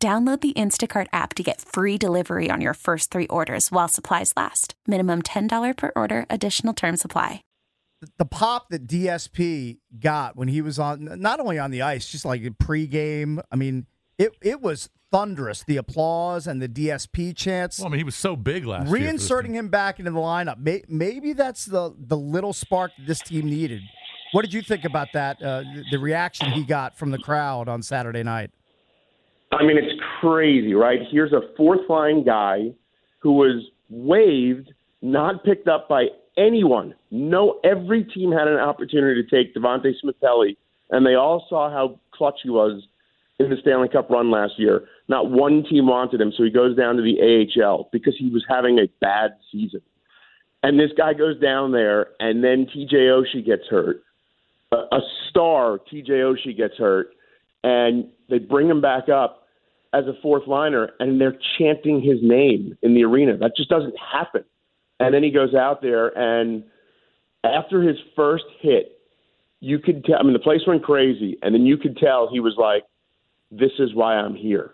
Download the Instacart app to get free delivery on your first three orders while supplies last. Minimum $10 per order, additional term supply. The pop that DSP got when he was on, not only on the ice, just like pregame. I mean, it, it was thunderous. The applause and the DSP chants. Well, I mean, he was so big last year. Reinserting him back into the lineup. Maybe that's the, the little spark this team needed. What did you think about that? Uh, the reaction he got from the crowd on Saturday night? I mean, it's crazy, right? Here's a fourth line guy who was waived, not picked up by anyone. No, every team had an opportunity to take Devante Smith-Pelly, and they all saw how clutch he was in the Stanley Cup run last year. Not one team wanted him, so he goes down to the AHL because he was having a bad season. And this guy goes down there, and then TJ Oshie gets hurt. A, a star, TJ Oshie gets hurt, and they bring him back up as a fourth liner, and they're chanting his name in the arena. That just doesn't happen. And then he goes out there, and after his first hit, you could tell. I mean, the place went crazy, and then you could tell he was like, "This is why I'm here.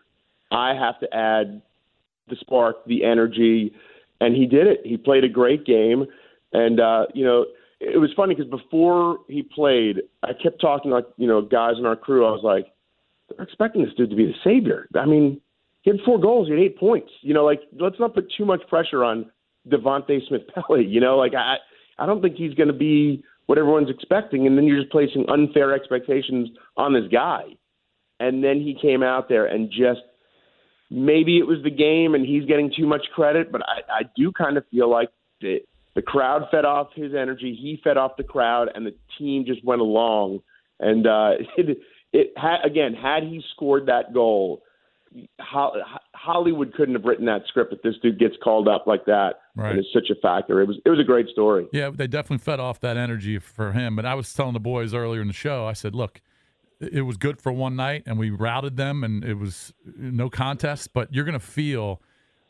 I have to add the spark, the energy." And he did it. He played a great game, and uh, you know, it was funny because before he played, I kept talking like you know guys in our crew. I was like they're expecting this dude to be the savior. I mean, he had four goals, he had eight points. You know, like let's not put too much pressure on Devante Smith Pelly. You know, like I I don't think he's going to be what everyone's expecting, and then you're just placing unfair expectations on this guy. And then he came out there and just maybe it was the game and he's getting too much credit, but I, I do kind of feel like the, the crowd fed off his energy, he fed off the crowd, and the team just went along. And uh, it had again had he scored that goal Hollywood couldn't have written that script if this dude gets called up like that right. and is such a factor. It was it was a great story. Yeah, they definitely fed off that energy for him. But I was telling the boys earlier in the show, I said, look, it was good for one night and we routed them and it was no contest, but you're going to feel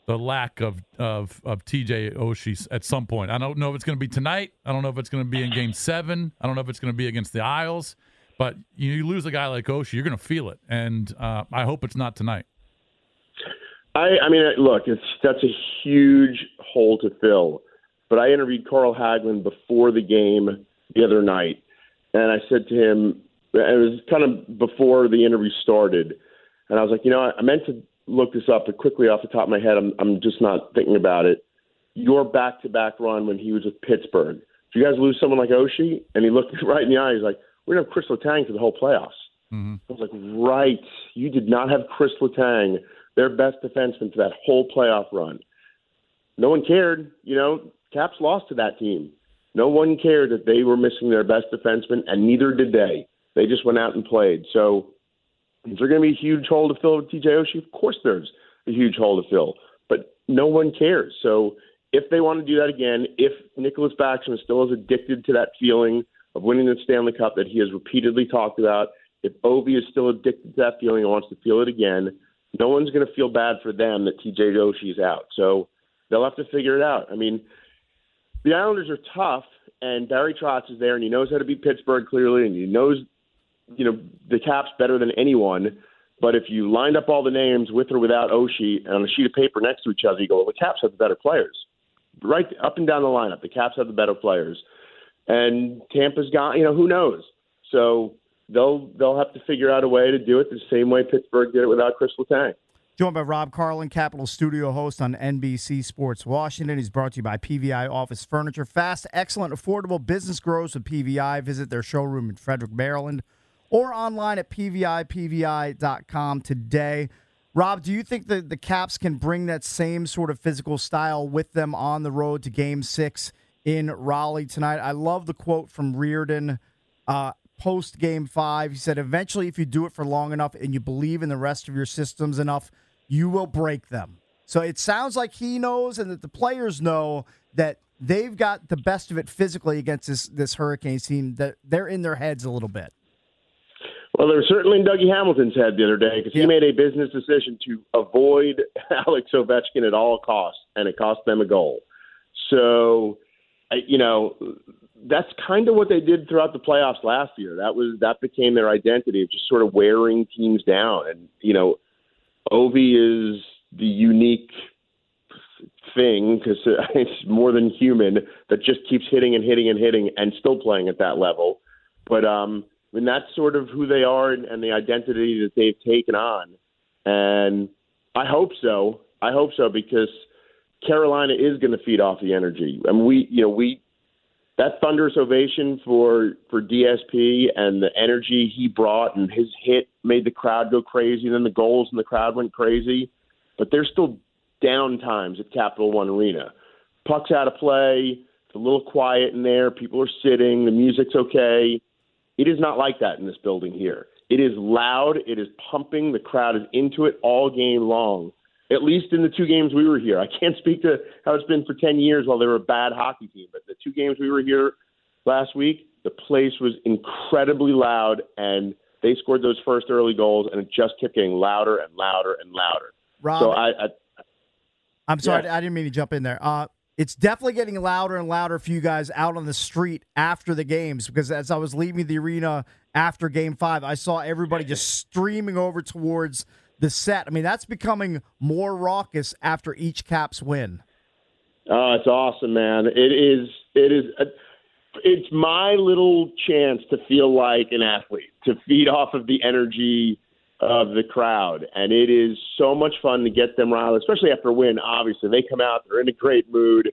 the lack of, of, of TJ Oshie at some point. I don't know if it's going to be tonight. I don't know if it's going to be in game seven. I don't know if it's going to be against the Isles. But you lose a guy like Oshie, you're going to feel it, and uh, I hope it's not tonight. I, I mean, look, it's that's a huge hole to fill. But I interviewed Carl Hagelin before the game the other night, and I said to him, it was kind of before the interview started, and I was like, you know, I meant to look this up, but quickly off the top of my head, I'm I'm just not thinking about it. Your back-to-back run when he was with Pittsburgh. Did you guys lose someone like Oshie? And he looked right in the eye. He's like, we're going to have Chris Letang for the whole playoffs. Mm-hmm. I was like, right. You did not have Chris Letang, their best defenseman, for that whole playoff run. No one cared. You know, Caps lost to that team. No one cared that they were missing their best defenseman, and neither did they. They just went out and played. So, is there going to be a huge hole to fill with TJ Oshie? Of course, there's a huge hole to fill, but no one cares. So, if they want to do that again, if Nicklas Backstrom still as addicted to that feeling of winning the Stanley Cup that he has repeatedly talked about. If Ovi is still addicted to that feeling and wants to feel it again, no one's going to feel bad for them that TJ Oshie is out. So they'll have to figure it out. I mean, the Islanders are tough, and Barry Trotz is there, and he knows how to beat Pittsburgh clearly, and he knows, you know, the Caps better than anyone. But if you lined up all the names with or without Oshie on a sheet of paper next to each other, you go, well, the Caps have the better players. Right up and down the lineup, the Caps have the better players and Tampa's gone. You know, who knows? So they'll they'll have to figure out a way to do it the same way Pittsburgh did it without Chris Letang. Joined by Rob Carlin, Capital Studio host on NBC Sports Washington. He's brought to you by PVI Office Furniture. Fast, excellent, affordable business grows with PVI. Visit their showroom in Frederick, Maryland, or online at PVIPVI.com today. Rob, do you think that the Caps can bring that same sort of physical style with them on the road to Game Six in Raleigh tonight. I love the quote from Reirden uh, post game five. He said, Eventually, if you do it for long enough and you believe in the rest of your systems enough, you will break them. So it sounds like he knows and that the players know that they've got the best of it physically against this this Hurricanes team. That they're in their heads a little bit. Well, they were certainly in Dougie Hamilton's head the other day because Yeah. he made a business decision to avoid Alex Ovechkin at all costs, and it cost them a goal. So, you know, that's kind of what they did throughout the playoffs last year. That was that became their identity of just sort of wearing teams down. And you know, Ovi is the unique thing because it's more than human that just keeps hitting and hitting and hitting and still playing at that level. But um, I mean, that's sort of who they are and, and the identity that they've taken on. And I hope so. I hope so because Carolina is going to feed off the energy. I mean, we, you know, we that thunderous ovation for for DSP and the energy he brought and his hit made the crowd go crazy. And then the goals and the crowd went crazy. But there's still down times at Capital One Arena. Pucks out of play. It's a little quiet in there. People are sitting. The music's okay. It is not like that in this building here. It is loud. It is pumping. The crowd is into it all game long. At least in the two games we were here. I can't speak to how it's been for 10 years while they were a bad hockey team, but the two games we were here last week, the place was incredibly loud, and they scored those first early goals, and it just kept getting louder and louder and louder. Rob, So I, I I'm sorry, Yeah. I didn't mean to jump in there. Uh, it's definitely getting louder and louder for you guys out on the street after the games because as I was leaving the arena after game five, I saw everybody just streaming over towards the set. I mean, that's becoming more raucous after each Caps win. Oh, it's awesome, man. It is. It is. uh, It's my little chance to feel like an athlete, to feed off of the energy of the crowd, and it is so much fun to get them riled, especially after a win. Obviously, they come out, they're in a great mood,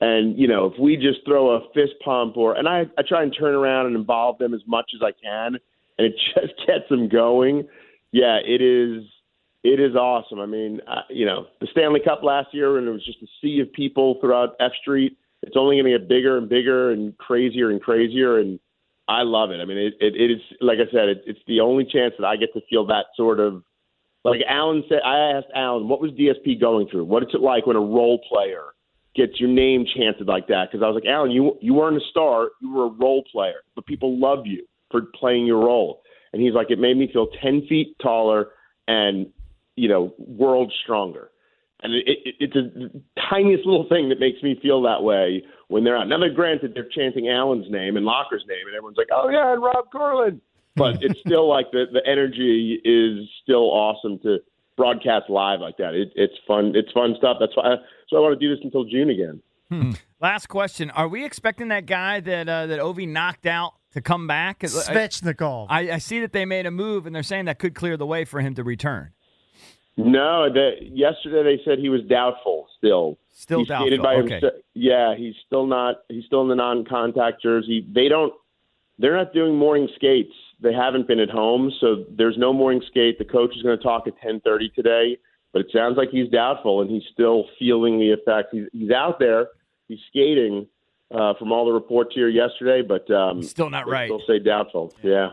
and you know, if we just throw a fist pump, or and I, I try and turn around and involve them as much as I can, and it just gets them going. Yeah, it is it is awesome. I mean, uh, you know, the Stanley Cup last year, and it was just a sea of people throughout F Street. It's only going to get bigger and bigger and crazier and crazier, and I love it. I mean, it, it, it is like I said, it, it's the only chance that I get to feel that sort of. Like Alan said, I asked Alan, what was DSP going through? What is it like when a role player gets your name chanted like that? Because I was like, Alan, you you weren't a star, you were a role player, but people love you for playing your role. And he's like, it made me feel ten feet taller and you know, world stronger. And it, it, it's a tiniest little thing that makes me feel that way when they're out. Now, they're granted they're chanting Alan's name and Locker's name, and everyone's like, "Oh yeah, and Rob Carlin," but it's still like the the energy is still awesome to broadcast live like that. It, it's fun. It's fun stuff. That's why. So I want to do this until June again. Last question: Are we expecting that guy that uh, that Ovi knocked out to come back? Svechnikov. I, I see that they made a move, and they're saying that could clear the way for him to return. No, the, yesterday they said he was doubtful. Still, Still doubtful, by okay. himself. Yeah, he's still not. He's still in the non-contact jersey. They don't. They're not doing morning skates. They haven't been at home, so there's no morning skate. The coach is going to talk at 10:30 today, but it sounds like he's doubtful and he's still feeling the effect. He's, he's out there. He's skating. Uh, from all the reports here yesterday, but um, Still not right. Still say doubtful. yeah.